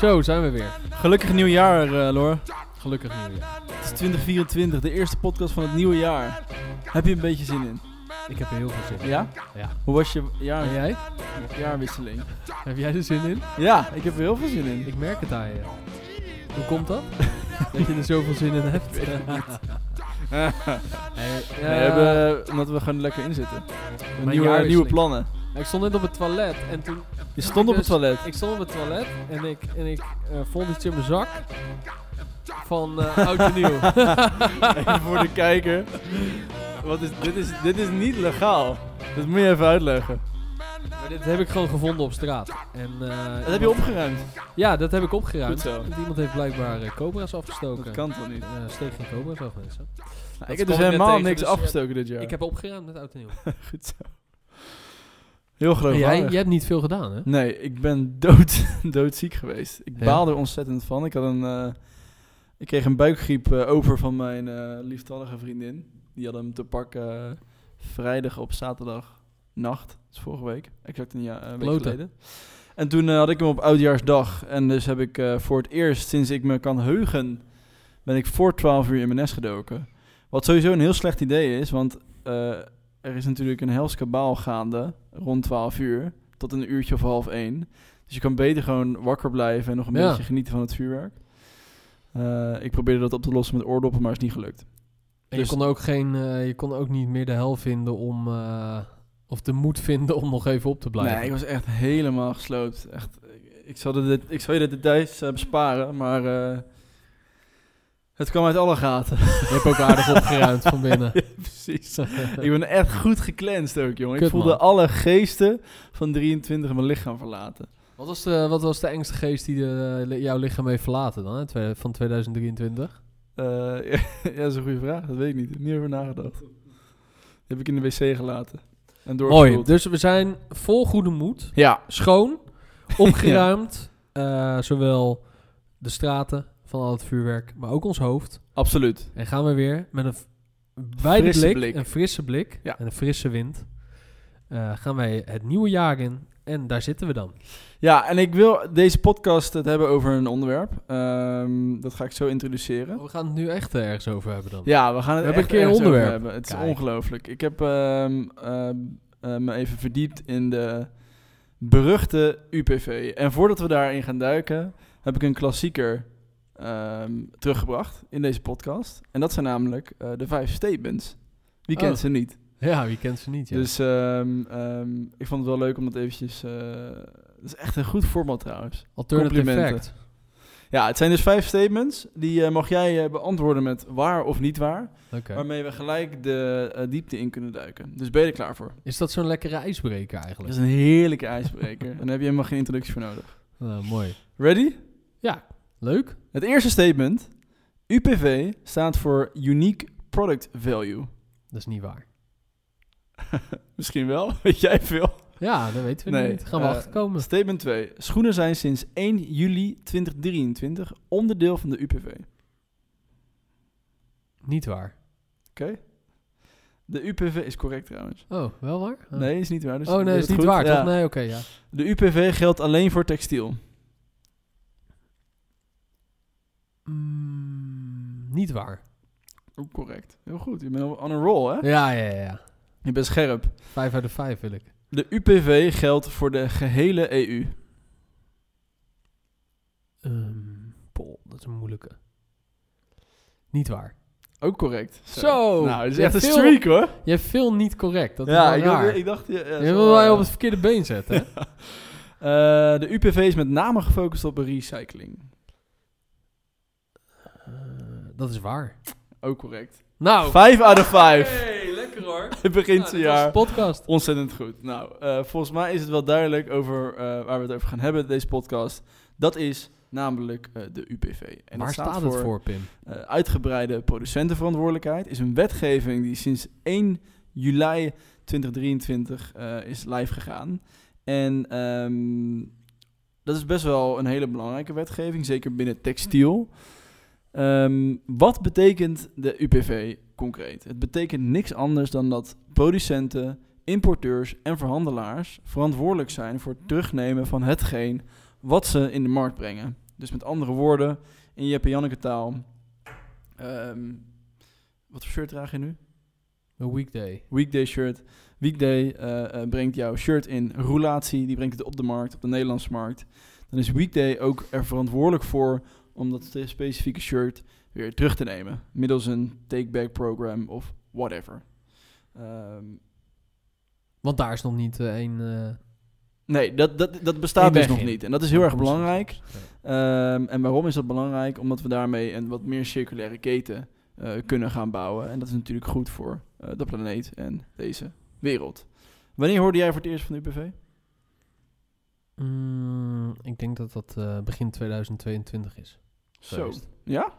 Zo, zijn we weer. Gelukkig nieuwjaar, eh Lor. Gelukkig nieuwjaar. Het is 2024, de eerste podcast van het nieuwe jaar. Heb je een beetje zin in? Ik heb er heel veel zin in. Ja? Ja. Hoe was je jaar, En jij? jaarwisseling? Heb jij er zin in? Ja, ik heb er heel veel zin in. Ik merk het aan je. Hoe komt dat? dat je er zoveel zin in hebt? Hey, We eh, hebben, omdat we gewoon lekker in zitten. Mijn Nieuwe, nieuwe plannen. Ik stond net op het toilet en toen... Je stond op het Dus- toilet. Ik stond op het toilet en ik, en ik eh, vond iets in mijn zak van eh oud en nieuw. Even voor de kijker. Wat is, dit, is, dit is niet legaal. Dat moet je even uitleggen. Maar dit heb ik gewoon gevonden op straat. En, eh, Dat heb je opgeruimd. Ja, dat heb ik opgeruimd. Goed zo. Want iemand heeft blijkbaar eh, cobra's afgestoken. Dat kan toch niet? Eh, steek geen cobra's af, mensen. Nou, ik heb dus helemaal niks dus, afgestoken dit jaar. Ik heb opgeruimd met oud en nieuw. Goed zo. Heel geloofwaardig. jij, jij hebt niet veel gedaan, hè? Nee, ik ben dood, doodziek geweest. Ik Ja? baalde er ontzettend van. Ik, had een, eh, ik kreeg een buikgriep eh, over van mijn eh, lieftallige vriendin. Die had hem te pakken vrijdag op zaterdag nacht. Dat is vorige week. Exact een jaar, week geleden. En toen had ik hem op oudjaarsdag. En dus heb ik voor het eerst sinds ik me kan heugen... ben ik voor 12 uur in mijn nest gedoken. Wat sowieso een heel slecht idee is, want... er is natuurlijk een hels kabaal gaande rond 12 uur tot een uurtje of half één. Dus je kan beter gewoon wakker blijven en nog een Ja. beetje genieten van het vuurwerk. Eh, ik probeerde dat op te lossen met oordoppen, maar is niet gelukt. En Dus- je, kon ook geen, eh, je kon ook niet meer de hel vinden om... eh, of de moed vinden om nog even op te blijven. Nee, ik was echt helemaal gesloopt. Echt, ik, ik, zal, de, ik zal je de details besparen, maar het kwam uit alle gaten. Je hebt ook aardig opgeruimd van binnen. Ja, precies. ik ben echt goed gecleansed ook, jongen. ik voelde man. alle geesten van 23 mijn lichaam verlaten. Wat was, de, wat was de engste geest die de, jouw lichaam heeft verlaten dan, hè, van 2023? Eh, ja, dat is een goede vraag. Dat weet ik niet. Ik heb niet over nagedacht. Die heb ik in de wc gelaten. En Mooi, dus we zijn vol goede moed. Ja. Schoon, opgeruimd. eh, zowel de straten van al het vuurwerk, maar ook ons hoofd. Absoluut. En gaan we weer met een wijde blik, blik. een frisse blik Ja. en een frisse wind. eh, gaan wij het nieuwe jaar in. En daar zitten we dan. Ja, en ik wil deze podcast het hebben over een onderwerp. Ehm, dat ga ik zo introduceren. Oh, we gaan het nu echt ergens over hebben dan. Ja, we gaan het We echt een keer een onderwerp. hebben. Het is ongelooflijk. Ik heb ehm, ehm, eh, me even verdiept in de beruchte UPV. En voordat we daarin gaan duiken, heb ik een klassieker ehm, teruggebracht in deze podcast. En dat zijn namelijk eh, de vijf statements. Wie kent Oh. ze niet? Ja, wie kent ze niet? Ja. Dus ehm, ehm, ik vond het wel leuk om dat eventjes... eh dat is echt een goed format trouwens. Alternative fact. Ja, het zijn dus vijf statements. Die eh, mag jij beantwoorden met waar of niet waar. Waarmee we gelijk de diepte in kunnen duiken. Dus ben je er klaar voor? Is dat zo'n lekkere ijsbreker Dat eigenlijk? is een heerlijke ijsbreker. en daar heb je helemaal geen introductie voor nodig. Nou, mooi. Ready? Ja, leuk. Het eerste statement. UPV staat voor Unique Product Value. Dat is niet waar. Misschien wel, weet jij veel. Ja, dat weten we Nee, niet. Gaan we achterkomen. Statement 2. Schoenen zijn sinds 1 juli 2023 onderdeel van de UPV. Oké? Niet waar. De UPV is correct trouwens. Oh, wel waar? Oh. Nee, is niet waar. Dus oh nee, is niet goed. waar Ja. toch? Nee, oké, ja. De UPV geldt alleen voor textiel. Mm, niet waar. Ook correct. Heel goed. Je bent on een roll, hè? Ja, ja, ja, ja. Je bent scherp. Vijf uit de vijf wil ik. De UPV geldt voor de gehele EU. Ehm Pol, dat is een moeilijke. Niet waar. Ook correct. Zo. Nou, dit is Je echt een streak, hoor. Je hebt veel niet correct. Dat is ja, wel ik, raar. dacht- ik dacht... Ja, ja, je wil mij eh, op het verkeerde been zetten, hè? eh, de UPV is met name gefocust op recycling. Dat is waar. Ook correct. Nou. Vijf out of vijf. Hey, lekker hoor. Het begint Nou, het dit was jaar. de podcast. Ontzettend goed. Nou, eh, volgens mij is het wel duidelijk over eh, waar we het over gaan hebben, deze podcast. Dat is namelijk eh, de UPV. En Waar dat staat, het voor, Pim? eh, uitgebreide producentenverantwoordelijkheid. Is een wetgeving die sinds 1 juli 2023 eh, is live gegaan. En ehm, dat is best wel een hele belangrijke wetgeving, zeker binnen textiel. Ehm, wat betekent de UPV concreet? Het betekent niks anders dan dat producenten, importeurs en verhandelaars verantwoordelijk zijn voor het terugnemen van hetgeen wat ze in de markt brengen. Dus met andere woorden, in Jeppe Janneke taal. ehm, wat voor shirt draag je nu? Een weekday. Weekday shirt. Weekday eh, eh, brengt jouw shirt in roulatie. Die brengt het op de markt, op de Nederlandse markt. Dan is Weekday ook er verantwoordelijk voor om dat spe- specifieke shirt weer terug te nemen. Middels een take-back program of whatever. Ehm, Want daar is nog niet eh, één... eh, nee, dat, dat, dat bestaat dus nog in. niet. En dat is heel erg belangrijk. Ja. Ehm, en waarom is dat belangrijk? Omdat we daarmee een wat meer circulaire keten eh, kunnen gaan bouwen. En dat is natuurlijk goed voor de planeet en deze wereld. Wanneer hoorde jij voor het eerst van de UPV? Mm, ik denk dat dat begin 2022 is. Zo. Ja?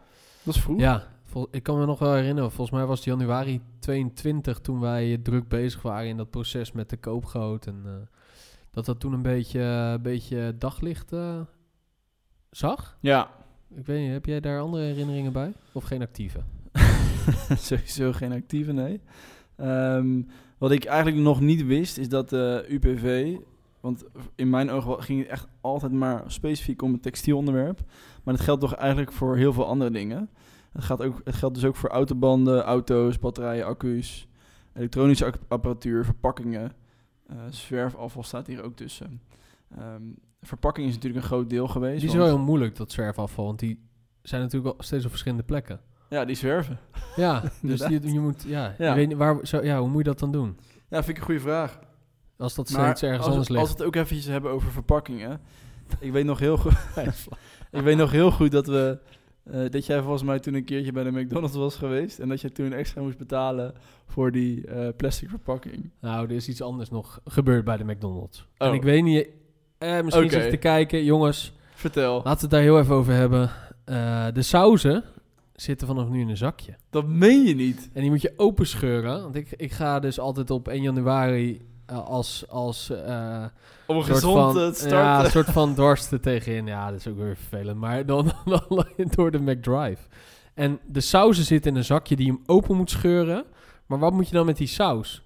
Dat is vroeg. Ja, vol- ik kan me nog wel herinneren. Volgens mij was het januari 22 toen wij druk bezig waren in dat proces met de koopgoot. En eh, dat dat toen een beetje, een beetje daglicht eh, zag. Ja. Ik weet niet, heb jij daar andere herinneringen bij? Of geen actieve? Sowieso geen actieve, nee. Ehm, wat ik eigenlijk nog niet wist, is dat de UPV... Want in mijn ogen ging het echt altijd maar specifiek om het textielonderwerp. Maar dat geldt toch eigenlijk voor heel veel andere dingen. Het, gaat ook, het geldt dus ook voor autobanden, auto's, batterijen, accu's... elektronische apparatuur, verpakkingen... eh, zwerfafval staat hier ook tussen. Ehm, verpakking is natuurlijk een groot deel geweest. Die is wel heel moeilijk, dat zwerfafval. Want die zijn natuurlijk wel steeds op verschillende plekken. Ja, die zwerven. Ja, dus die, je moet... Ja, Ja. Je weet waar, zo, ja, hoe moet je dat dan doen? Ja, vind ik een goede vraag. Als dat Maar steeds ergens als, anders ligt. als we het ook eventjes hebben over verpakkingen. ik weet nog heel goed. ik weet nog heel goed dat we. eh, dat jij volgens mij toen een keertje bij de McDonald's was geweest. En dat jij toen extra moest betalen voor die eh, plastic verpakking. Nou, er is iets anders nog gebeurd bij de McDonald's. En Oh. ik weet niet... Eh, misschien zit je te kijken. Jongens, Vertel. laten we het daar heel even over hebben. De sauzen zitten vanaf nu in een zakje. Dat meen je niet. En die moet je openscheuren. Want ik, ik ga dus altijd op 1 januari als... als eh, Om een soort gezond van, eh, te starten. Ja, een soort van dorst er tegenin. Ja, dat is ook weer vervelend. Maar dan, dan door de McDrive. En de sauzen zitten in een zakje die je hem open moet scheuren. Maar wat moet je dan met die saus?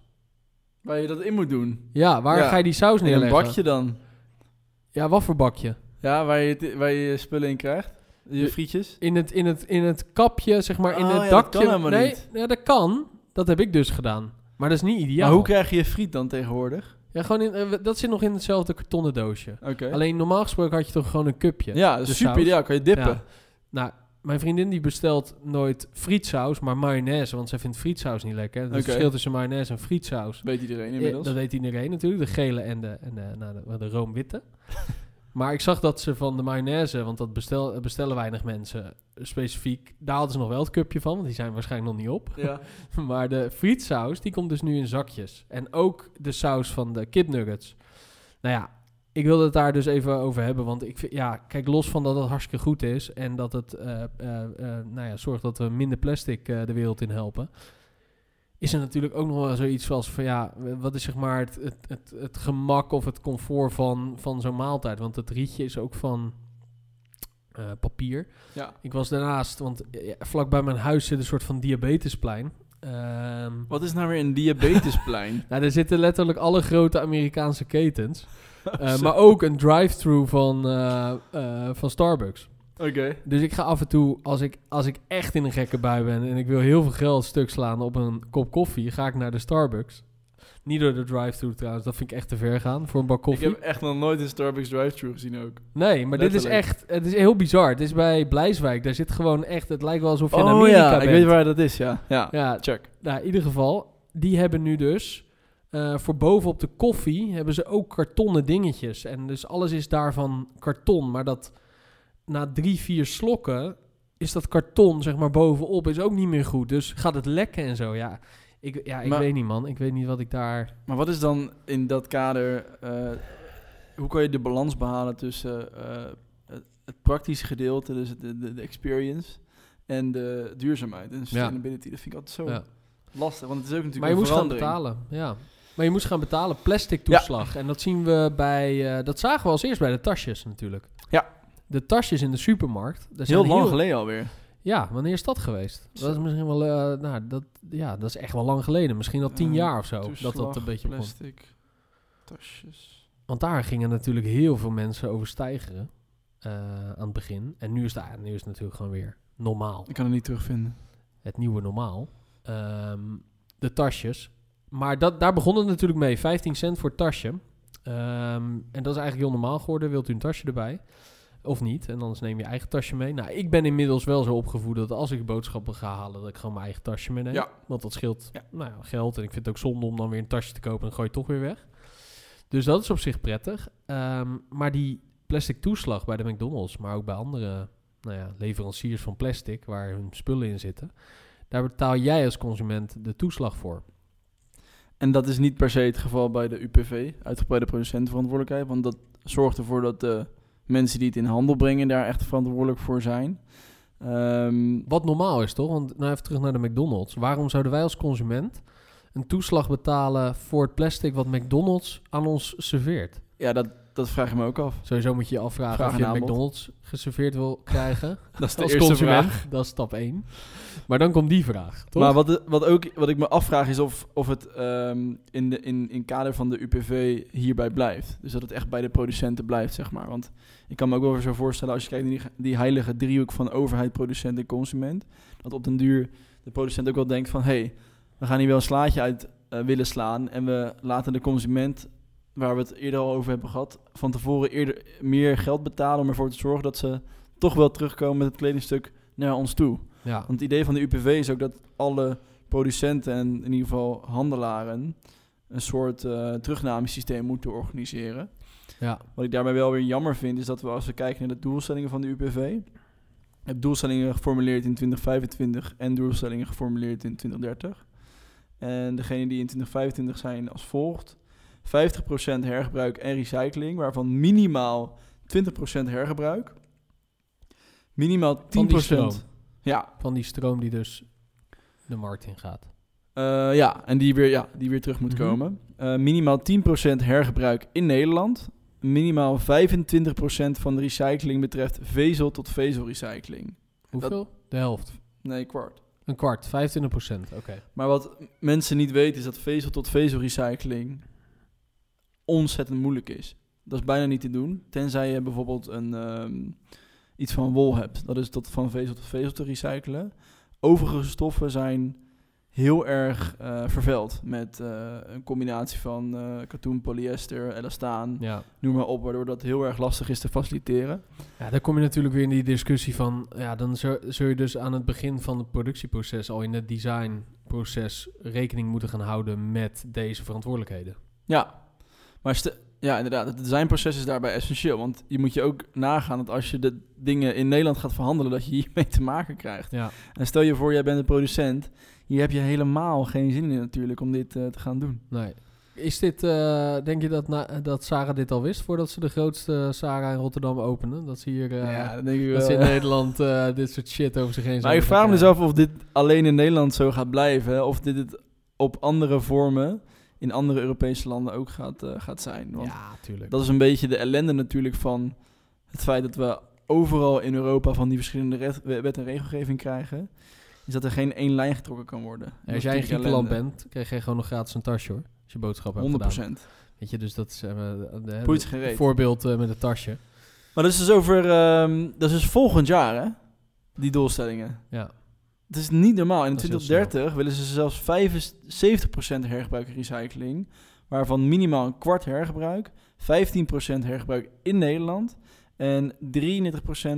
Waar je dat in moet doen. Ja, waar Ja, ga je die saus In een neerleggen? bakje dan. Ja, wat voor bakje? Ja, waar je, het- waar je spullen in krijgt. Je Je- frietjes. In het, in het, in het kapje, zeg maar, in Oh, het ja, dat dakje. kan helemaal nee, niet. Ja, dat kan. Dat heb ik dus gedaan. Maar dat is niet ideaal. Maar hoe krijg je je friet dan tegenwoordig? Ja, gewoon in, eh, dat zit nog in hetzelfde kartonnen doosje. Oké. Alleen normaal gesproken had je toch gewoon een cupje. Ja, dat is super saus. ideaal. Kan je dippen. Ja. Nou, mijn vriendin die bestelt nooit frietsaus, maar mayonaise. Want zij vindt frietsaus niet lekker. Het Oké. verschil tussen mayonaise en frietsaus. Weet iedereen Eh, inmiddels. Dat weet iedereen natuurlijk. De gele en de, en de, nou, de, de roomwitte. Maar ik zag dat ze van de mayonaise, want dat bestel, bestellen weinig mensen specifiek. Daar hadden ze nog wel het cupje van, want die zijn waarschijnlijk nog niet op. Ja. Maar de frietsaus, die komt dus nu in zakjes. En ook de saus van de kipnuggets. Nou ja, ik wilde het daar dus even over hebben. Want ik vind, ja, kijk, los van dat het hartstikke goed is. En dat het, eh, eh, eh, nou ja, zorgt dat we minder plastic eh, de wereld in helpen. Is er natuurlijk ook nog wel zoiets als van ja, wat is zeg maar het, het, het, het gemak of het comfort van, van zo'n maaltijd? Want het rietje is ook van eh, papier. ja. Ik was daarnaast, want eh, ja, vlak bij mijn huis zit een soort van diabetesplein. Ehm, Wat is nou weer een diabetesplein? nou, daar zitten letterlijk alle grote Amerikaanse ketens. Eh, maar ook een drive-thru van, van Starbucks. Oké. Dus ik ga af en toe, als ik, als ik echt in een gekke bui ben en ik wil heel veel geld stuk slaan op een kop koffie, ga ik naar de Starbucks. Niet door de drive-thru trouwens, dat vind ik echt te ver gaan voor een bak koffie. Ik heb echt nog nooit een Starbucks drive-thru gezien ook. Nee, maar dit is echt, het is heel bizar. Het is bij Blijswijk, daar zit gewoon echt, het lijkt wel alsof je in oh Amerika ja, bent. ik weet waar dat is, ja. Ja, Ja, check. nou, in ieder geval, die hebben nu dus eh, voor bovenop de koffie hebben ze ook kartonnen dingetjes. En dus alles is daarvan karton. Maar dat na drie, vier slokken is dat karton, zeg maar, bovenop is ook niet meer goed. Dus gaat het lekken en zo. Ja, ik, ja, ik Maar- weet niet, man. Ik weet niet wat ik daar... Maar wat is dan in dat kader... eh, hoe kan je de balans behalen tussen eh, het, het praktische gedeelte, dus de, de, de experience, en de duurzaamheid en sustainability? Dat vind ik altijd zo Ja. lastig, want het is ook natuurlijk Maar je moest gaan betalen, ja. Maar je moest gaan betalen, plastic toeslag. En dat zien we bij... eh, dat zagen we als eerst bij de tasjes natuurlijk. Ja. De tasjes in de supermarkt. daar Heel lang geleden alweer. Ja, wanneer is dat geweest? Zo. Dat is misschien wel, eh, nou, dat, ja, dat is echt wel lang geleden. Misschien al tien Eh, jaar of zo. Dat dat een beetje begon. plastic, tasjes. Want daar gingen natuurlijk heel veel mensen over stijgeren. eh, aan het begin. En nu is, het, ah, nu is het natuurlijk gewoon weer normaal. Ik kan het niet terugvinden. Het nieuwe normaal. Ehm, de tasjes. Maar dat, daar begon het natuurlijk mee. 15 cent voor het tasje. Ehm, en dat is eigenlijk heel normaal geworden. Wilt u een tasje erbij? Of niet? En anders neem je eigen tasje mee. Nou, ik ben inmiddels wel zo opgevoed dat als ik boodschappen ga halen, dat ik gewoon mijn eigen tasje meeneem. Ja. Want dat scheelt Ja. nou ja, geld. En ik vind het ook zonde om dan weer een tasje te kopen en dan gooi je het toch weer weg. Dus dat is op zich prettig. Ehm, maar die plastic toeslag bij de McDonald's, maar ook bij andere nou ja, leveranciers van plastic waar hun spullen in zitten, daar betaal jij als consument de toeslag voor. En dat is niet per se het geval bij de UPV, uitgebreide producentenverantwoordelijkheid. Want dat zorgt ervoor dat de mensen die het in handel brengen daar echt verantwoordelijk voor zijn. Ehm, Wat normaal is, toch? Want nou even terug naar de McDonald's. Waarom zouden wij als consument een toeslag betalen voor het plastic wat McDonald's aan ons serveert? ja, dat, dat vraag ik me ook af. Sowieso moet je je afvragen Vraag of je aanbod. McDonald's geserveerd wil krijgen Dat is de als eerste consument. vraag. Dat is stap 1. Maar dan komt die vraag, toch? Maar wat, wat, ook, wat ik me afvraag is of, of het ehm, in, de, in, in kader van de UPV hierbij blijft. Dus dat het echt bij de producenten blijft, zeg maar. Want ik kan me ook wel zo voorstellen, als je kijkt naar die, die heilige driehoek van overheid, producent en consument, dat op den duur de producent ook wel denkt van, hé, hey, we gaan hier wel een slaatje uit eh, willen slaan en we laten de consument, waar we het eerder al over hebben gehad, van tevoren eerder meer geld betalen om ervoor te zorgen dat ze toch wel terugkomen met het kledingstuk naar ons toe. ja. Want het idee van de UPV is ook dat alle producenten en in ieder geval handelaren een soort eh terugnamesysteem moeten organiseren. ja. Wat ik daarbij wel weer jammer vind, is dat we als we kijken naar de doelstellingen van de UPV, je hebt doelstellingen geformuleerd in 2025 en doelstellingen geformuleerd in 2030. En degene die in 2025 zijn als volgt. 50% hergebruik en recycling, waarvan minimaal 20% hergebruik. Minimaal 10%. Van die stroom. Ja, Van die stroom die dus de markt in gaat. Eh, ja, en die weer, ja, die weer terug moet Mhm. komen. Eh, minimaal 10% hergebruik in Nederland. Minimaal 25% van de recycling betreft vezel tot vezelrecycling. Hoeveel? De helft. Nee, kwart. Een kwart, 25 procent. Oké. Maar wat mensen niet weten is dat vezel tot vezelrecycling ontzettend moeilijk is. Dat is bijna niet te doen, tenzij je bijvoorbeeld een, ehm, iets van wol hebt. Dat is tot, van vezel tot vezel te recyclen. Overige stoffen zijn heel erg eh, vervuild met eh, een combinatie van eh, katoen, polyester, elastaan, Ja. noem maar op, waardoor dat heel erg lastig is te faciliteren. ja, dan kom je natuurlijk weer in die discussie van... Ja, dan zul je dus aan het begin van het productieproces... al in het designproces rekening moeten gaan houden met deze verantwoordelijkheden. Ja, maar ja, inderdaad, het designproces is daarbij essentieel. Want je moet je ook nagaan dat als je de dingen in Nederland gaat verhandelen, dat je hiermee te maken krijgt. Ja. En stel je voor, jij bent een producent. Hier heb je helemaal geen zin in natuurlijk om dit eh, te gaan doen. Nee. Is dit, eh, denk je dat, na, dat Sarah dit al wist voordat ze de grootste Sarah in Rotterdam openen? Dat ze hier, eh, ja, dat denk ik dat ze in wel. Nederland dit soort shit over zich heen Maar ik vraag me dus af of dit alleen in Nederland zo gaat blijven. Of dit het op andere vormen in andere Europese landen ook gaat, eh, gaat zijn. Want Ja, tuurlijk. Dat is een beetje de ellende natuurlijk van het feit dat we overal in Europa van die verschillende wet en regelgeving krijgen. Is dat er geen één lijn getrokken kan worden. Ja, als jij in Griekenland bent, krijg je gewoon nog gratis een tasje hoor. Als je boodschappen hebt 100 gedaan. Weet je, dus dat is eh, geen het reet. voorbeeld eh, met het tasje. Maar dat is dus over, ehm, dat is dus volgend jaar hè, die doelstellingen. Ja. Het is niet normaal. In Dat is heel 2030 willen ze zelfs 75% hergebruik en recycling. Waarvan minimaal een kwart hergebruik. 15% hergebruik in Nederland. En 33%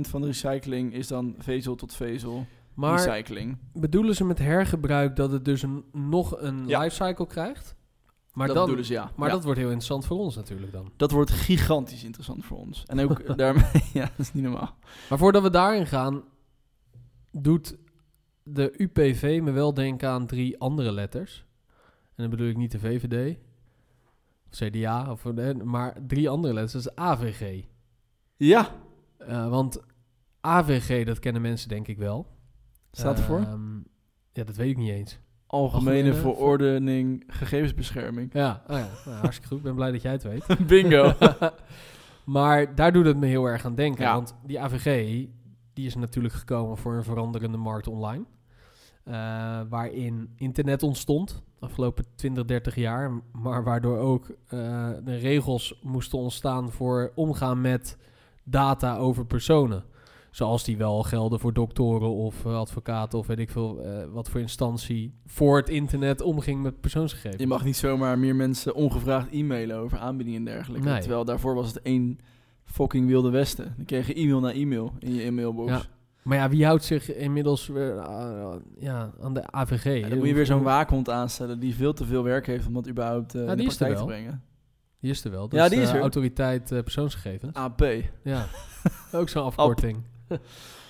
van de recycling is dan vezel tot vezel Maar recycling. bedoelen ze met hergebruik dat het dus een, nog een Ja. lifecycle krijgt? Maar, dat dan, ze, ja. maar Ja. dat wordt heel interessant voor ons natuurlijk dan. Dat wordt gigantisch interessant voor ons. En ook daarmee, ja, dat is niet normaal. Maar voordat we daarin gaan, doet de UPV me wel denken aan drie andere letters. En dan bedoel ik niet de VVD, of CDA, of, eh, maar drie andere letters. Dat is AVG. Ja, Eh, want AVG, dat kennen mensen denk ik wel. staat ervoor. Ehm, ja, dat weet ik niet eens. Algemene algemene verordening gegevensbescherming. Ja, oh ja nou, hartstikke goed. Ik ben blij dat jij het weet. Bingo. maar daar doet het me heel erg aan denken. Ja. Want die AVG, die is natuurlijk gekomen voor een veranderende markt online. Eh, waarin internet ontstond, de afgelopen 20, 30 jaar. Maar waardoor ook eh, de regels moesten ontstaan voor omgaan met data over personen. Zoals die wel gelden voor doktoren of eh, advocaten of weet ik veel wat voor instantie voor het internet omging met persoonsgegevens. Je mag niet zomaar meer mensen ongevraagd e-mailen over aanbiedingen en dergelijke. Nee. Terwijl daarvoor was het één fucking wilde westen. Dan kreeg je e-mail na e-mail in je e-mailbox. Ja. Maar ja, wie houdt zich inmiddels weer eh, ja, aan de AVG? Dan moet je weer zo'n waakhond aanstellen die veel te veel werk heeft om dat überhaupt eh Ja, in de praktijk te brengen. Die is er wel. Dat Ja, is die de is er. Autoriteit eh, persoonsgegevens. AP. Ja, ook zo'n afkorting.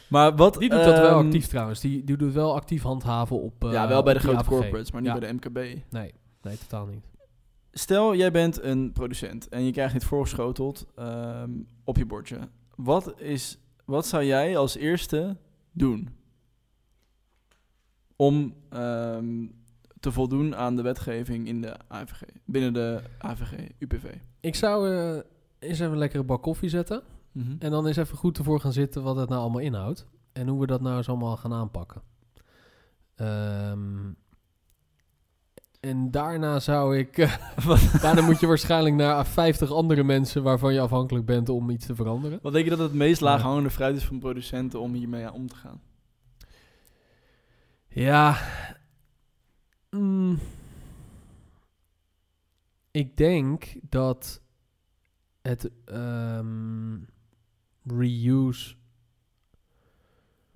Maar wat... Die doet dat wel ehm, actief trouwens. Die, die doet wel actief handhaven op. eh, ja, wel bij de grote AVG. corporates, maar niet Ja. bij de MKB. Nee, nee, totaal niet. Stel, jij bent een producent en je krijgt dit voorgeschoteld ehm, op je bordje. Wat, is, wat zou jij als eerste doen om ehm, te voldoen aan de wetgeving in de AVG, binnen de AVG, UPV? Ik zou eh, eens even een lekkere bak koffie zetten. Mhm. En dan eens even goed ervoor gaan zitten wat het nou allemaal inhoudt. En hoe we dat nou eens allemaal gaan aanpakken. Ehm, en daarna zou ik... eh, daarna moet je waarschijnlijk naar 50 andere mensen waarvan je afhankelijk bent om iets te veranderen. Wat denk je dat het meest laaghangende fruit is van producenten om hiermee om te gaan? Ja. Mm. ik denk dat het ehm, reuse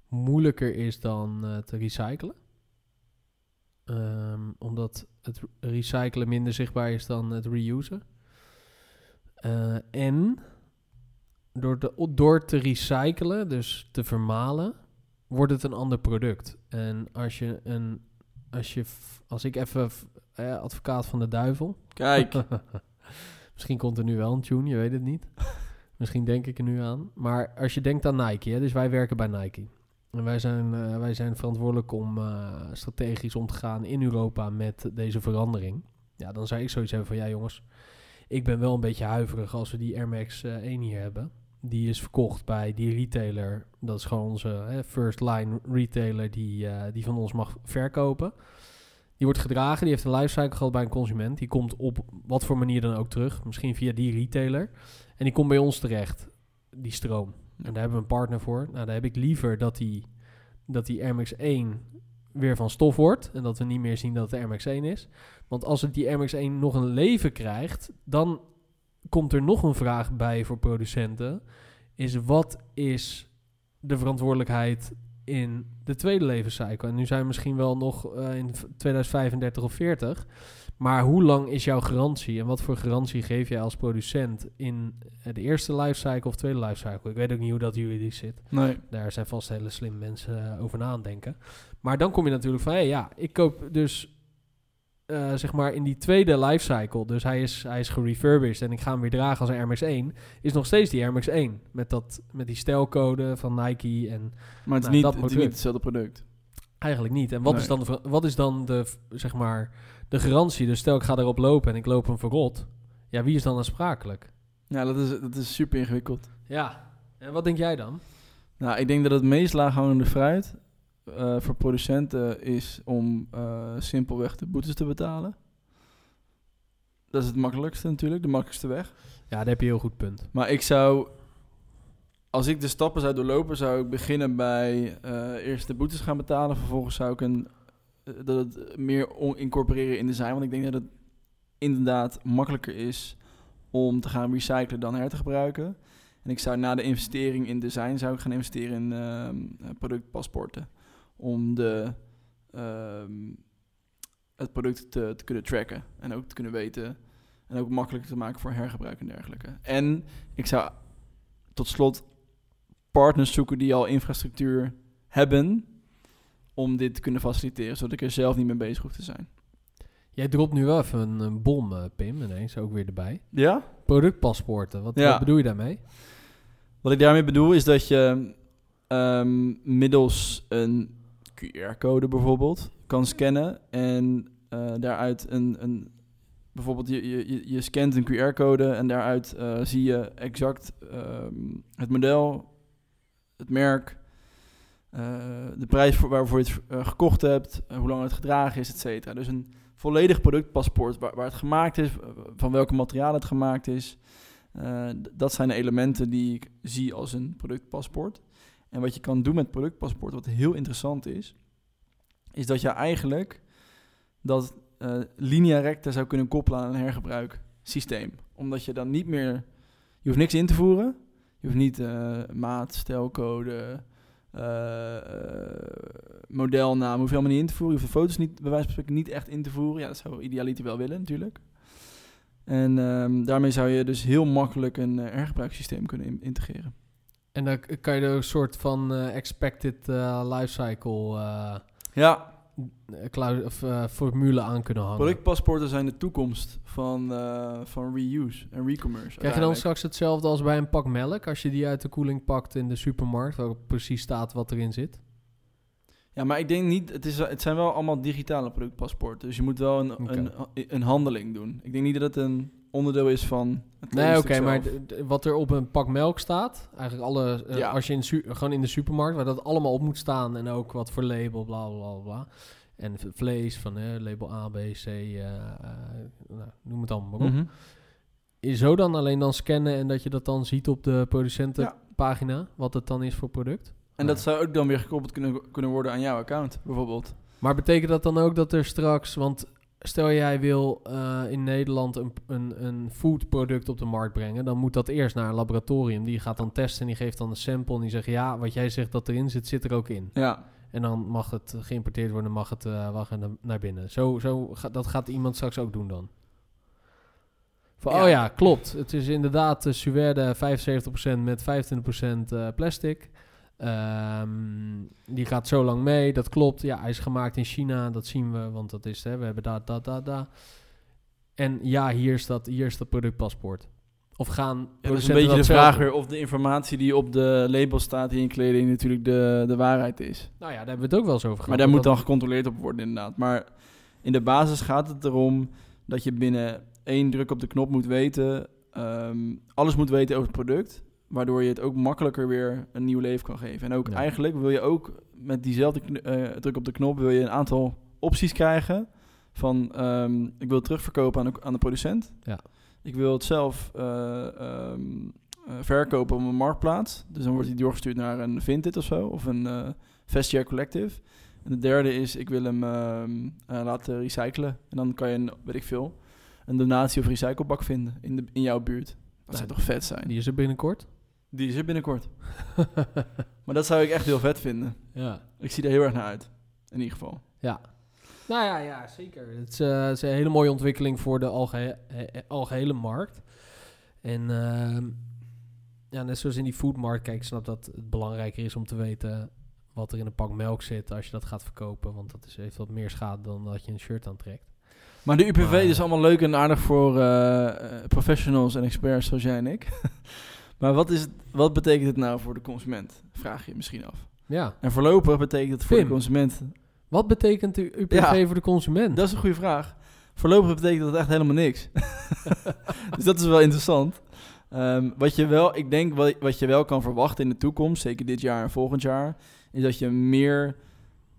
moeilijker is dan eh, te recyclen. Ehm, omdat het recyclen minder zichtbaar is dan het reusen. Eh, en door, de, door te recyclen, dus te vermalen, wordt het een ander product. En als je een, als je, als ik even eh, advocaat van de duivel. Kijk, Misschien komt er nu wel een tune, je weet het niet. Misschien denk ik er nu aan. Maar als je denkt aan Nike, hè, dus wij werken bij Nike. En wij zijn, eh, wij zijn verantwoordelijk om eh, strategisch om te gaan in Europa met deze verandering. Ja, dan zou ik zoiets hebben van, ja jongens, ik ben wel een beetje huiverig als we die Air Max eh, 1 hier hebben. Die is verkocht bij die retailer. Dat is gewoon onze first line retailer die, eh, die van ons mag verkopen. Die wordt gedragen, die heeft een lifecycle gehad bij een consument. Die komt op wat voor manier dan ook terug. Misschien via die retailer. En die komt bij ons terecht, die stroom. En daar hebben we een partner voor. Nou, daar heb ik liever dat die, dat die Air Max 1 weer van stof wordt. En dat we niet meer zien dat het Air Max 1 is. Want als het die Air Max 1 nog een leven krijgt, dan komt er nog een vraag bij voor producenten. Is wat is de verantwoordelijkheid in de tweede levenscycle? En nu zijn we misschien wel nog eh, in v- 2035 of 40. Maar hoe lang is jouw garantie? En wat voor garantie geef jij als producent in eh, de eerste lifecycle of tweede lifecycle? Ik weet ook niet hoe dat juridisch zit. nee. Daar zijn vast hele slim mensen eh, over na aan denken. Maar dan kom je natuurlijk van, hé, ja, ik koop dus eh, zeg maar in die tweede lifecycle. Dus hij is, hij is gerefurbished en ik ga hem weer dragen als een Air Max 1. Is nog steeds die Air Max 1. Met, dat, met die stijlcode van Nike en Maar het is, Nou, niet, dat het is niet hetzelfde product. eigenlijk niet. En wat, Nee. is dan de, wat is dan de, zeg maar, de garantie? Dus stel ik ga erop lopen en ik loop hem verrot. Ja, wie is dan aansprakelijk? Ja, dat is, dat is super ingewikkeld. Ja. En wat denk jij dan? Nou, ik denk dat het meest laaghangende fruit eh, voor producenten is om eh, simpelweg de boetes te betalen. Dat is het makkelijkste natuurlijk, de makkelijkste weg. Ja, daar heb je een heel goed punt. Maar ik zou, als ik de stappen zou doorlopen, zou ik beginnen bij eh, eerst de boetes gaan betalen. Vervolgens zou ik een, dat het meer incorporeren in design. Want ik denk dat het inderdaad makkelijker is om te gaan recyclen dan her te gebruiken. En ik zou na de investering in design zou ik gaan investeren in ehm, productpaspoorten. Om de, ehm, het product te, te kunnen tracken en ook te kunnen weten. En ook makkelijker te maken voor hergebruik en dergelijke. En ik zou tot slot partners zoeken die al infrastructuur hebben om dit te kunnen faciliteren, zodat ik er zelf niet mee bezig hoef te zijn. Jij dropt nu wel even een, een bom, eh, Pim, ineens ook weer erbij. Ja? Productpaspoorten, wat, Ja. wat bedoel je daarmee? Wat ik daarmee bedoel is dat je ehm, middels een QR-code bijvoorbeeld kan scannen en eh, daaruit een, een bijvoorbeeld je, je, je- je scant een QR-code en daaruit eh, zie je exact ehm, het model, het merk, de prijs voor, waarvoor je het eh, gekocht hebt, eh, hoe lang het gedragen is, et cetera. Dus een volledig productpaspoort waar, waar het gemaakt is, eh, van welke materialen het gemaakt is, Eh, dat zijn de elementen die ik zie als een productpaspoort. En wat je kan doen met productpaspoort, wat heel interessant is, is dat je eigenlijk dat eh, linea recta zou kunnen koppelen aan een hergebruiksysteem. Omdat je dan niet meer, je hoeft niks in te voeren. Je hoeft niet eh, maat, stijlcode, eh, eh, modelnaam, hoef je helemaal niet in te voeren. Je hoeft de foto's niet, bij wijze van spreken niet echt in te voeren. Ja, dat zou idealiter wel willen natuurlijk. En ehm, daarmee zou je dus heel makkelijk een eh, hergebruikssysteem kunnen in- integreren. En dan kan je er een soort van eh, expected uh, lifecycle Ja, of, eh, formule aan kunnen hangen. productpaspoorten zijn de toekomst van, eh, van reuse en recommerce. Krijg je dan straks hetzelfde als bij een pak melk? Als je die uit de koeling pakt in de supermarkt, waar precies staat wat erin zit? Ja, maar ik denk niet, het, is, het zijn wel allemaal digitale productpaspoorten. Dus je moet wel een, een, een handeling doen. Ik denk niet dat het een onderdeel is van het Nee, oké, maar wat er op een pak melk staat, eigenlijk alle, eh, Ja. als je in gewoon in de supermarkt, waar dat allemaal op moet staan en ook wat voor label, bla bla bla. En vlees van eh, label A, B, C, eh, eh, nou, noem het allemaal maar op. Mhm. Is zo dan alleen dan scannen en dat je dat dan ziet op de producentenpagina, wat het dan is voor product? En dat zou ook dan weer gekoppeld kunnen, kunnen worden aan jouw account, bijvoorbeeld. Maar betekent dat dan ook dat er straks, want stel jij wil eh, in Nederland een, een, een foodproduct op de markt brengen, dan moet dat eerst naar een laboratorium. Die gaat dan testen en die geeft dan een sample en die zegt ja, wat jij zegt dat erin zit, zit er ook in. Ja, En dan mag het geïmporteerd worden, mag het eh wachten naar, binnen. Zo, zo ga- dat gaat iemand straks ook doen dan. Van, Ja. Oh ja, klopt. Het is inderdaad uh, Suède 75% met 25% eh, plastic. Ehm, die gaat zo lang mee, dat klopt. Ja, hij is gemaakt in China, dat zien we, want dat is, hè, we hebben dat, dat, dat, dat. En ja, hier is dat, hier is dat productpaspoort. Of gaan Ja, dat is een beetje de vraag weer of de informatie die op de label staat in je kleding natuurlijk de, de waarheid is. Nou ja, daar hebben we het ook wel eens over gehad. Maar daar moet dan gecontroleerd op worden inderdaad. Maar in de basis gaat het erom dat je binnen één druk op de knop moet weten, ehm, alles moet weten over het product, waardoor je het ook makkelijker weer een nieuw leven kan geven. En ook Ja. eigenlijk wil je ook met diezelfde eh, druk op de knop wil je een aantal opties krijgen van ehm, ik wil het terugverkopen aan de, aan de producent. Ja. Ik wil het zelf eh, ehm, eh, verkopen op een marktplaats. Dus dan wordt die doorgestuurd naar een Vinted of zo, of een eh Vestiaire Collective. En de derde is, ik wil hem ehm, eh, laten recyclen. En dan kan je, een, weet ik veel, een donatie of recyclebak vinden in, de, in jouw buurt. Dat Nou, zou toch vet zijn? Die is er binnenkort. Die is er binnenkort. Maar dat zou ik echt heel vet vinden. ja. Ik zie er heel erg naar uit. In ieder geval. Ja. Nou ja, ja zeker. Het is, eh, het is een hele mooie ontwikkeling voor de algehe he- algehele markt. En ehm, ja, net zoals in die foodmarkt, kijk, ik snap dat het belangrijker is om te weten wat er in een pak melk zit als je dat gaat verkopen. Want dat is, heeft wat meer schade dan dat je een shirt aantrekt. Maar de UPV Maar- is allemaal leuk en aardig voor eh, eh, professionals en experts zoals jij en ik. maar wat, is wat betekent het nou voor de consument? Vraag je je misschien af. Ja. En voorlopig betekent het voor Pim. de consument... Wat betekent de UPV Ja. voor de consument? Dat is een goede vraag. Voorlopig betekent dat echt helemaal niks. dus dat is wel interessant. Ehm, wat je wel, ik denk wat, wat je wel kan verwachten in de toekomst, zeker dit jaar en volgend jaar, is dat je meer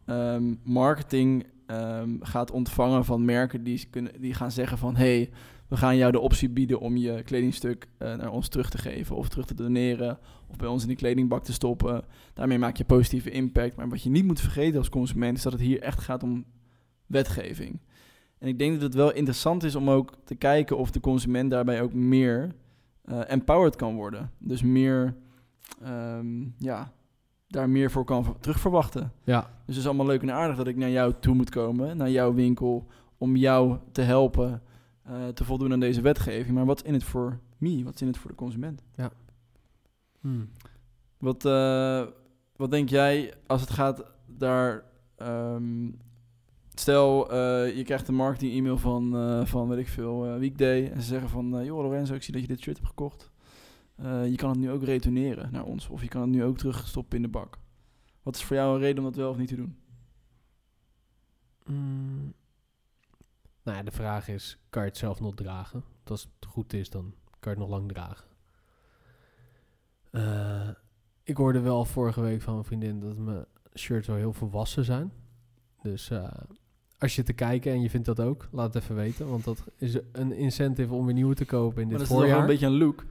ehm, marketing ehm, gaat ontvangen van merken die, kunnen, die gaan zeggen van hey, we gaan jou de optie bieden om je kledingstuk eh, naar ons terug te geven of terug te doneren of bij ons in die kledingbak te stoppen. Daarmee maak je positieve impact. Maar wat je niet moet vergeten als consument is dat het hier echt gaat om wetgeving. En ik denk dat het wel interessant is om ook te kijken of de consument daarbij ook meer eh, empowered kan worden. Dus meer, ehm, ja, daar meer voor kan ver- terugverwachten. Ja. Dus het is allemaal leuk en aardig dat ik naar jou toe moet komen, naar jouw winkel, om jou te helpen eh, te voldoen aan deze wetgeving. Maar wat is in het voor me? Wat is in het voor de consument? Hmm. Wat, eh, wat denk jij als het gaat daar... ehm, stel, eh, je krijgt een marketing-e-mail van, van, weet ik veel, Weekday. En ze zeggen van, joh Lorenzo, ik zie dat je dit shirt hebt gekocht. Je kan het nu ook retourneren naar ons. Of je kan het nu ook terugstoppen in de bak. Wat is voor jou een reden om dat wel of niet te doen? Mm. Nou ja, de vraag is, kan je het zelf nog dragen? Als het goed is, dan kan je het nog lang dragen. Eh, ik hoorde wel vorige week van een vriendin dat mijn shirts wel heel volwassen zijn. Dus eh, als je te kijken en je vindt dat ook, laat het even weten. Want dat is een incentive om weer nieuwe te kopen in Maar dit dat is wel voorjaar. een beetje een look.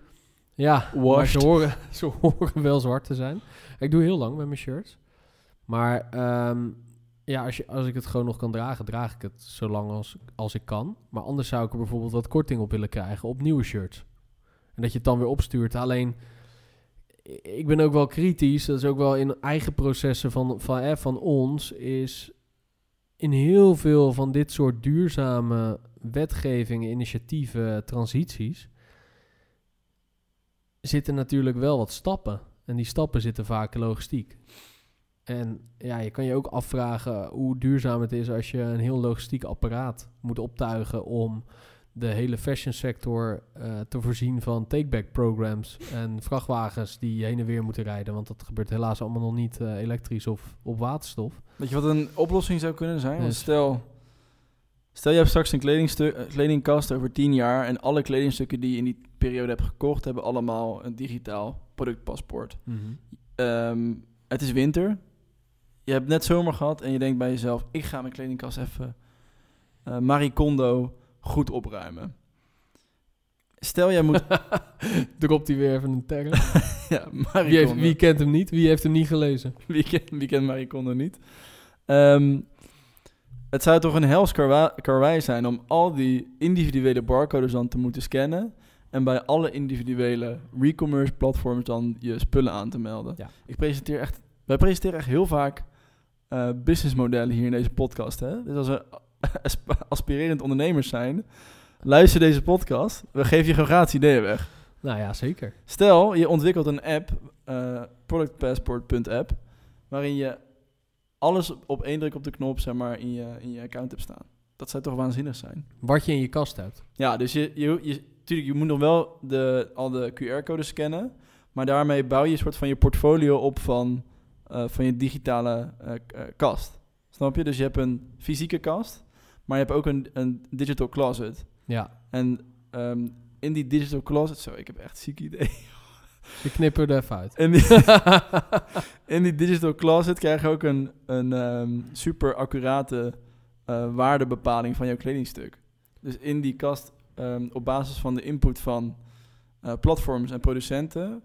Ja, maar Washed. ze horen, ze horen wel zwart te zijn. Ik doe heel lang met mijn shirts. Maar ehm, ja, als, je, als ik het gewoon nog kan dragen, draag ik het zo lang als, als ik kan. Maar anders zou ik er bijvoorbeeld wat korting op willen krijgen op nieuwe shirts. En dat je het dan weer opstuurt. Alleen, ik ben ook wel kritisch. Dat is ook wel in eigen processen van, van, eh, van ons. Is in heel veel van dit soort duurzame wetgevingen, initiatieven, transities zitten natuurlijk wel wat stappen. En die stappen zitten vaak in logistiek. En ja, je kan je ook afvragen hoe duurzaam het is als je een heel logistiek apparaat moet optuigen om de hele fashion sector eh, te voorzien van take-back programs en vrachtwagens die heen en weer moeten rijden. Want dat gebeurt helaas allemaal nog niet eh, elektrisch of op waterstof. Weet je wat een oplossing zou kunnen zijn? Dus- stel, stel je hebt straks een eh, kledingkast over 10 jaar en alle kledingstukken die je in die periode hebt gekocht hebben allemaal een digitaal productpaspoort. Ehm, het is winter. Je hebt net zomer gehad en je denkt bij jezelf: ik ga mijn kledingkast even Marie Kondo goed opruimen. Stel jij moet. Dropt hij weer even een term. ja, Marie Wie, heeft, wie kent hem niet? Wie heeft hem niet gelezen? Wie, kent, wie kent Marie Kondo niet? Ehm, het zou toch een hels karwei zijn om al die individuele barcodes dan te moeten scannen. En bij alle individuele re-commerce platforms dan je spullen aan te melden. Ja. Ik presenteer echt, wij presenteren echt heel vaak eh, businessmodellen hier in deze podcast. Hè? Dus als we asp- aspirerend ondernemers zijn, luister deze podcast. We geven je gewoon gratis ideeën weg. Nou ja, zeker. Stel, je ontwikkelt een app, eh, productpassport.app, waarin je alles op één druk op de knop zeg maar, in, je, in je account hebt staan. Dat zou toch waanzinnig zijn? Wat je in je kast hebt. Ja, dus je, je, je, tuurlijk, je moet nog wel de, al de QR-codes scannen, maar daarmee bouw je een soort van je portfolio op van, eh, van je digitale eh, k- eh, kast. Snap je? Dus je hebt een fysieke kast, maar je hebt ook een, een digital closet. Ja. En ehm, in die digital closet, zo, ik heb echt ziek idee. Je knippen er even uit. In die, in die digital closet krijg je ook een, een ehm, super accurate waardebepaling van jouw kledingstuk. Dus in die kast, ehm, op basis van de input van platforms en producenten,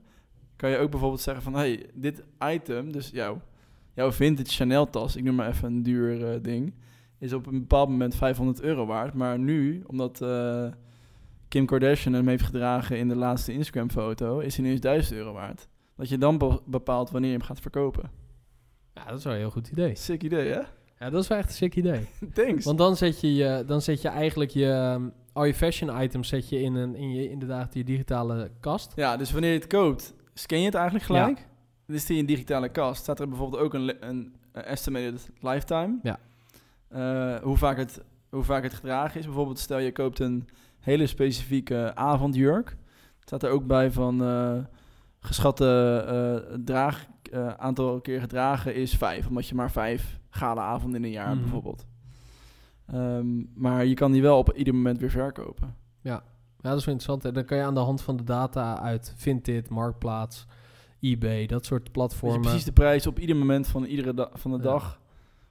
kan je ook bijvoorbeeld zeggen van, hey, dit item, dus jouw, jouw vintage Chanel tas, ik noem maar even een duur eh, ding, is op een bepaald moment 500 euro waard. Maar nu, omdat eh, Kim Kardashian hem heeft gedragen in de laatste Instagram foto, is hij nu eens 1000 euro waard. Dat je dan be- bepaalt wanneer je hem gaat verkopen. Ja, dat is wel een heel goed idee. Sick idee, hè? Ja, dat is wel echt een sick idee. Thanks. Want dan zet je, je, dan zet je eigenlijk je, um, al je fashion items zet je in, een, in je, inderdaad je digitale kast. Ja, dus wanneer je het koopt, scan je het eigenlijk gelijk. Is die in digitale kast. Staat er bijvoorbeeld ook een, een, estimated lifetime. Ja. Eh, hoe, vaak het, hoe vaak het gedragen is. Bijvoorbeeld stel je koopt een hele specifieke avondjurk. Staat er ook bij van eh, geschatte eh, draag, aantal keer gedragen is vijf. Omdat je maar vijf gala-avonden in een jaar Mhm. bijvoorbeeld. Ehm, maar je kan die wel op ieder moment weer verkopen. Ja, dat is wel interessant. En dan kan je aan de hand van de data uit Vinted, Marktplaats, eBay, dat soort platformen. precies de prijs op ieder moment van, iedere van de Ja. dag.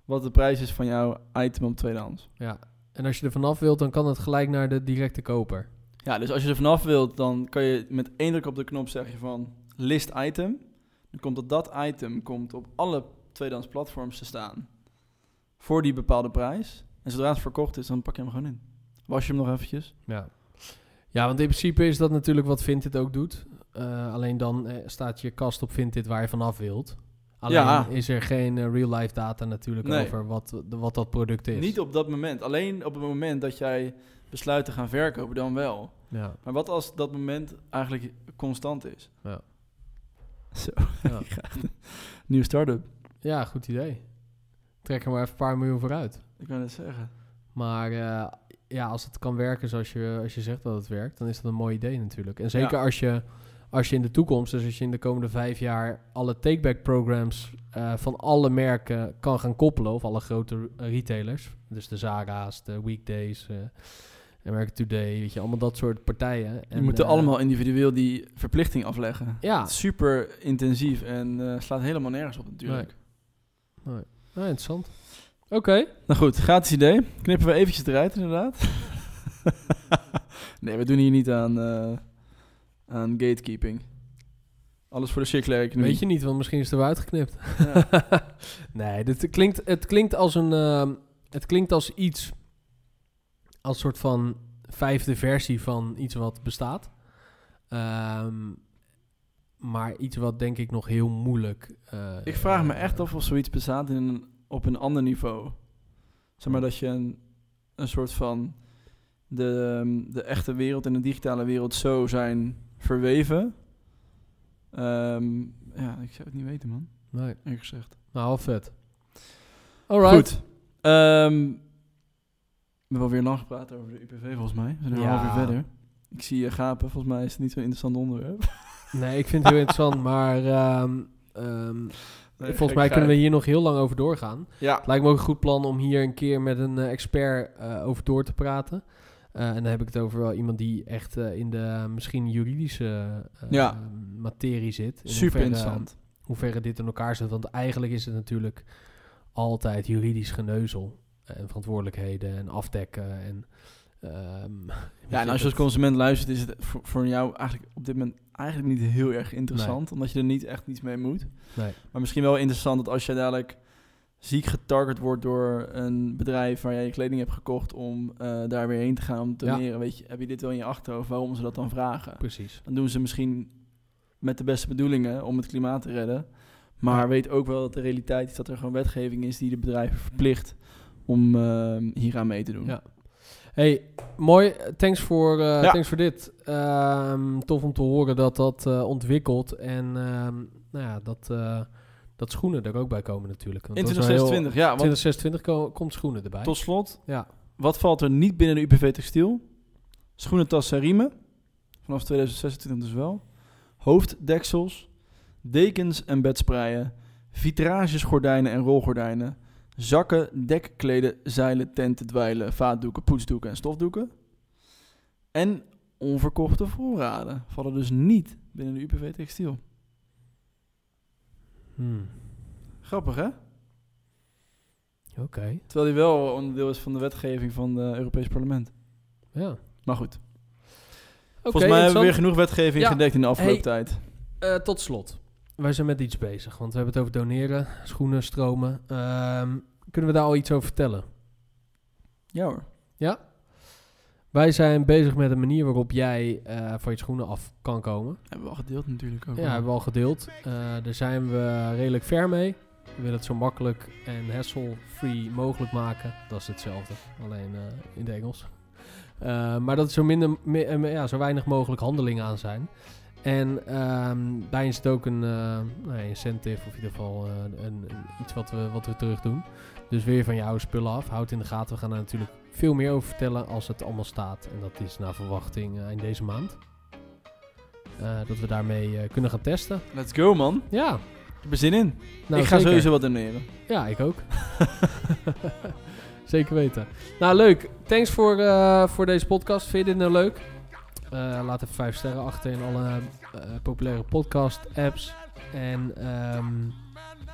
Wat de prijs is van jouw item op tweedehands. Ja. En als je er vanaf wilt, dan kan het gelijk naar de directe koper. Ja, dus als je er vanaf wilt, dan kan je met één druk op de knop zeggen van list item. Dan komt dat dat item komt op alle tweedehands platforms te staan. Voor die bepaalde prijs. En zodra het verkocht is, dan pak je hem gewoon in. Was je hem nog eventjes? Ja. Ja, want in principe is dat natuurlijk wat Vinted ook doet. Eh, alleen dan eh, staat je kast op Vinted waar je vanaf wilt. Alleen Ja. is er geen eh, real-life data natuurlijk Nee. over wat, de- wat dat product is. Niet op dat moment. Alleen op het moment dat jij besluit te gaan verkopen, dan wel. Ja, Maar wat als dat moment eigenlijk constant is? Ja. Zo, ja. nieuwe start-up. ja, goed idee. Trek er maar even een paar miljoen vooruit. Ik kan het zeggen. Maar ja, als het kan werken zoals je, als je zegt dat het werkt, dan is dat een mooi idee natuurlijk. En zeker Ja. als, je, als je in de toekomst, dus als je in de komende vijf jaar alle take-back programs eh, van alle merken kan gaan koppelen, of alle grote retailers, dus de Zara's, de Weekdays, eh American Today, weet je, allemaal dat soort partijen. Je En, moet eh, allemaal individueel die verplichting afleggen. Ja, super intensief en slaat helemaal nergens op natuurlijk. nou, interessant. Oké. Nou goed, gratis idee. Knippen we eventjes eruit inderdaad. nee, we doen hier niet aan, eh, aan gatekeeping. Alles voor de circulaire economie. Weet je niet, want misschien is er wel uitgeknipt. Ja. nee, dit klinkt, het klinkt als een. ehm, het klinkt als iets. Als soort van vijfde versie van iets wat bestaat. Ehm, maar iets wat denk ik nog heel moeilijk. eh, Ik vraag me eh, echt af of zoiets bestaat in een, op een ander niveau. Zeg maar dat je een, een soort van de, ehm, de echte wereld en de digitale wereld zo zijn verweven. Ehm, ja, ik zou het niet weten, man. Nee, Eerlijk gezegd. nou, wel vet. Alright. Goed. Ehm, we hebben alweer lang gepraat over de UPV, volgens mij. We zijn Ja. uur verder. Ik zie je gapen. Volgens mij is het niet zo'n interessant onderwerp. Nee, ik vind het heel interessant, maar volgens mij kunnen we hier nog heel lang over doorgaan. Ja, lijkt me ook een goed plan om hier een keer met een eh, expert eh, over door te praten. Eh, en dan heb ik het over wel iemand die echt in de misschien juridische Ja. materie zit. In super hoeverre- interessant. Hoeverre dit in elkaar zit. Want eigenlijk is het natuurlijk altijd juridisch geneuzel. En verantwoordelijkheden en afdekken. En, ehm, Ja, en als je als consument luistert, is het voor, voor jou eigenlijk op dit moment eigenlijk niet heel erg interessant. Omdat je er niet echt iets mee moet. Nee. Maar misschien wel interessant dat als je dadelijk ziek getarget wordt door een bedrijf waar jij je kleding hebt gekocht om eh, daar weer heen te gaan om te Ja. doneren. Weet je, heb je dit wel in je achterhoofd waarom ze dat dan vragen? Precies. Dan doen ze misschien met de beste bedoelingen om het klimaat te redden. Maar Ja. weet ook wel dat de realiteit is dat er gewoon wetgeving is die de bedrijven verplicht om eh, hieraan mee te doen. Ja. Hey, mooi. Thanks voor, Ja. thanks voor dit. Ehm, tof om te horen dat dat eh, ontwikkelt. En ehm, nou ja, dat, eh, dat schoenen er ook bij komen natuurlijk. Want In dat is wel heel- 2026, ja. Want 2026 ko- komt schoenen erbij. tot slot, Ja. wat valt er niet binnen de UPV textiel? Schoenen, tassen, riemen. Vanaf 2026 dus wel. Hoofddeksels, dekens en bedsprayen, vitrages, gordijnen en rolgordijnen, zakken, dekkleden, zeilen, tenten, dweilen, vaatdoeken, poetsdoeken en stofdoeken. En onverkochte voorraden vallen dus niet binnen de UPV textiel. Hmm. Grappig hè? Oké. Terwijl die wel onderdeel is van de wetgeving van het Europees Parlement. Ja. Maar goed. Volgens mij hebben we weer genoeg wetgeving Ja. gedekt in de afgelopen Hey. tijd. Eh, tot slot. Wij zijn met iets bezig. Want we hebben het over doneren, schoenen, stromen. Ehm, kunnen we daar al iets over vertellen? Ja hoor. Wij zijn bezig met een manier waarop jij eh, van je schoenen af kan komen. Hebben we al gedeeld natuurlijk ook. Ja, hebben we al gedeeld. Eh, daar zijn we redelijk ver mee. We willen het zo makkelijk en hassle-free mogelijk maken. Dat is hetzelfde, alleen eh, in het Engels. Maar dat er zo, minder, mi- ja, zo weinig mogelijk handelingen aan zijn. En ehm daarin zit ook een eh, nou, incentive, of in ieder geval eh, een, een- iets wat we, wat we terug doen. Dus weer van je oude spullen af. Houd in de gaten. We gaan daar natuurlijk veel meer over vertellen als het allemaal staat. En dat is naar verwachting eh, eind deze maand. Eh, dat we daarmee eh, kunnen gaan testen. Let's go man. Ja. Ik heb er zin in. Nou, ik ga zeker. sowieso wat doneren. Ja, ik ook. zeker weten. Nou, leuk. Thanks voor, eh, voor deze podcast. Vind je dit nou leuk? Eh, laat even vijf sterren achter in alle eh, populaire podcast-apps. En ehm,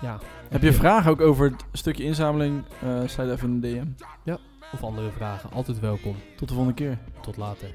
ja, Heb je vragen ook over het stukje inzameling? eh sluit even in de DM. of andere vragen. Altijd welkom. Tot de volgende keer. Tot later.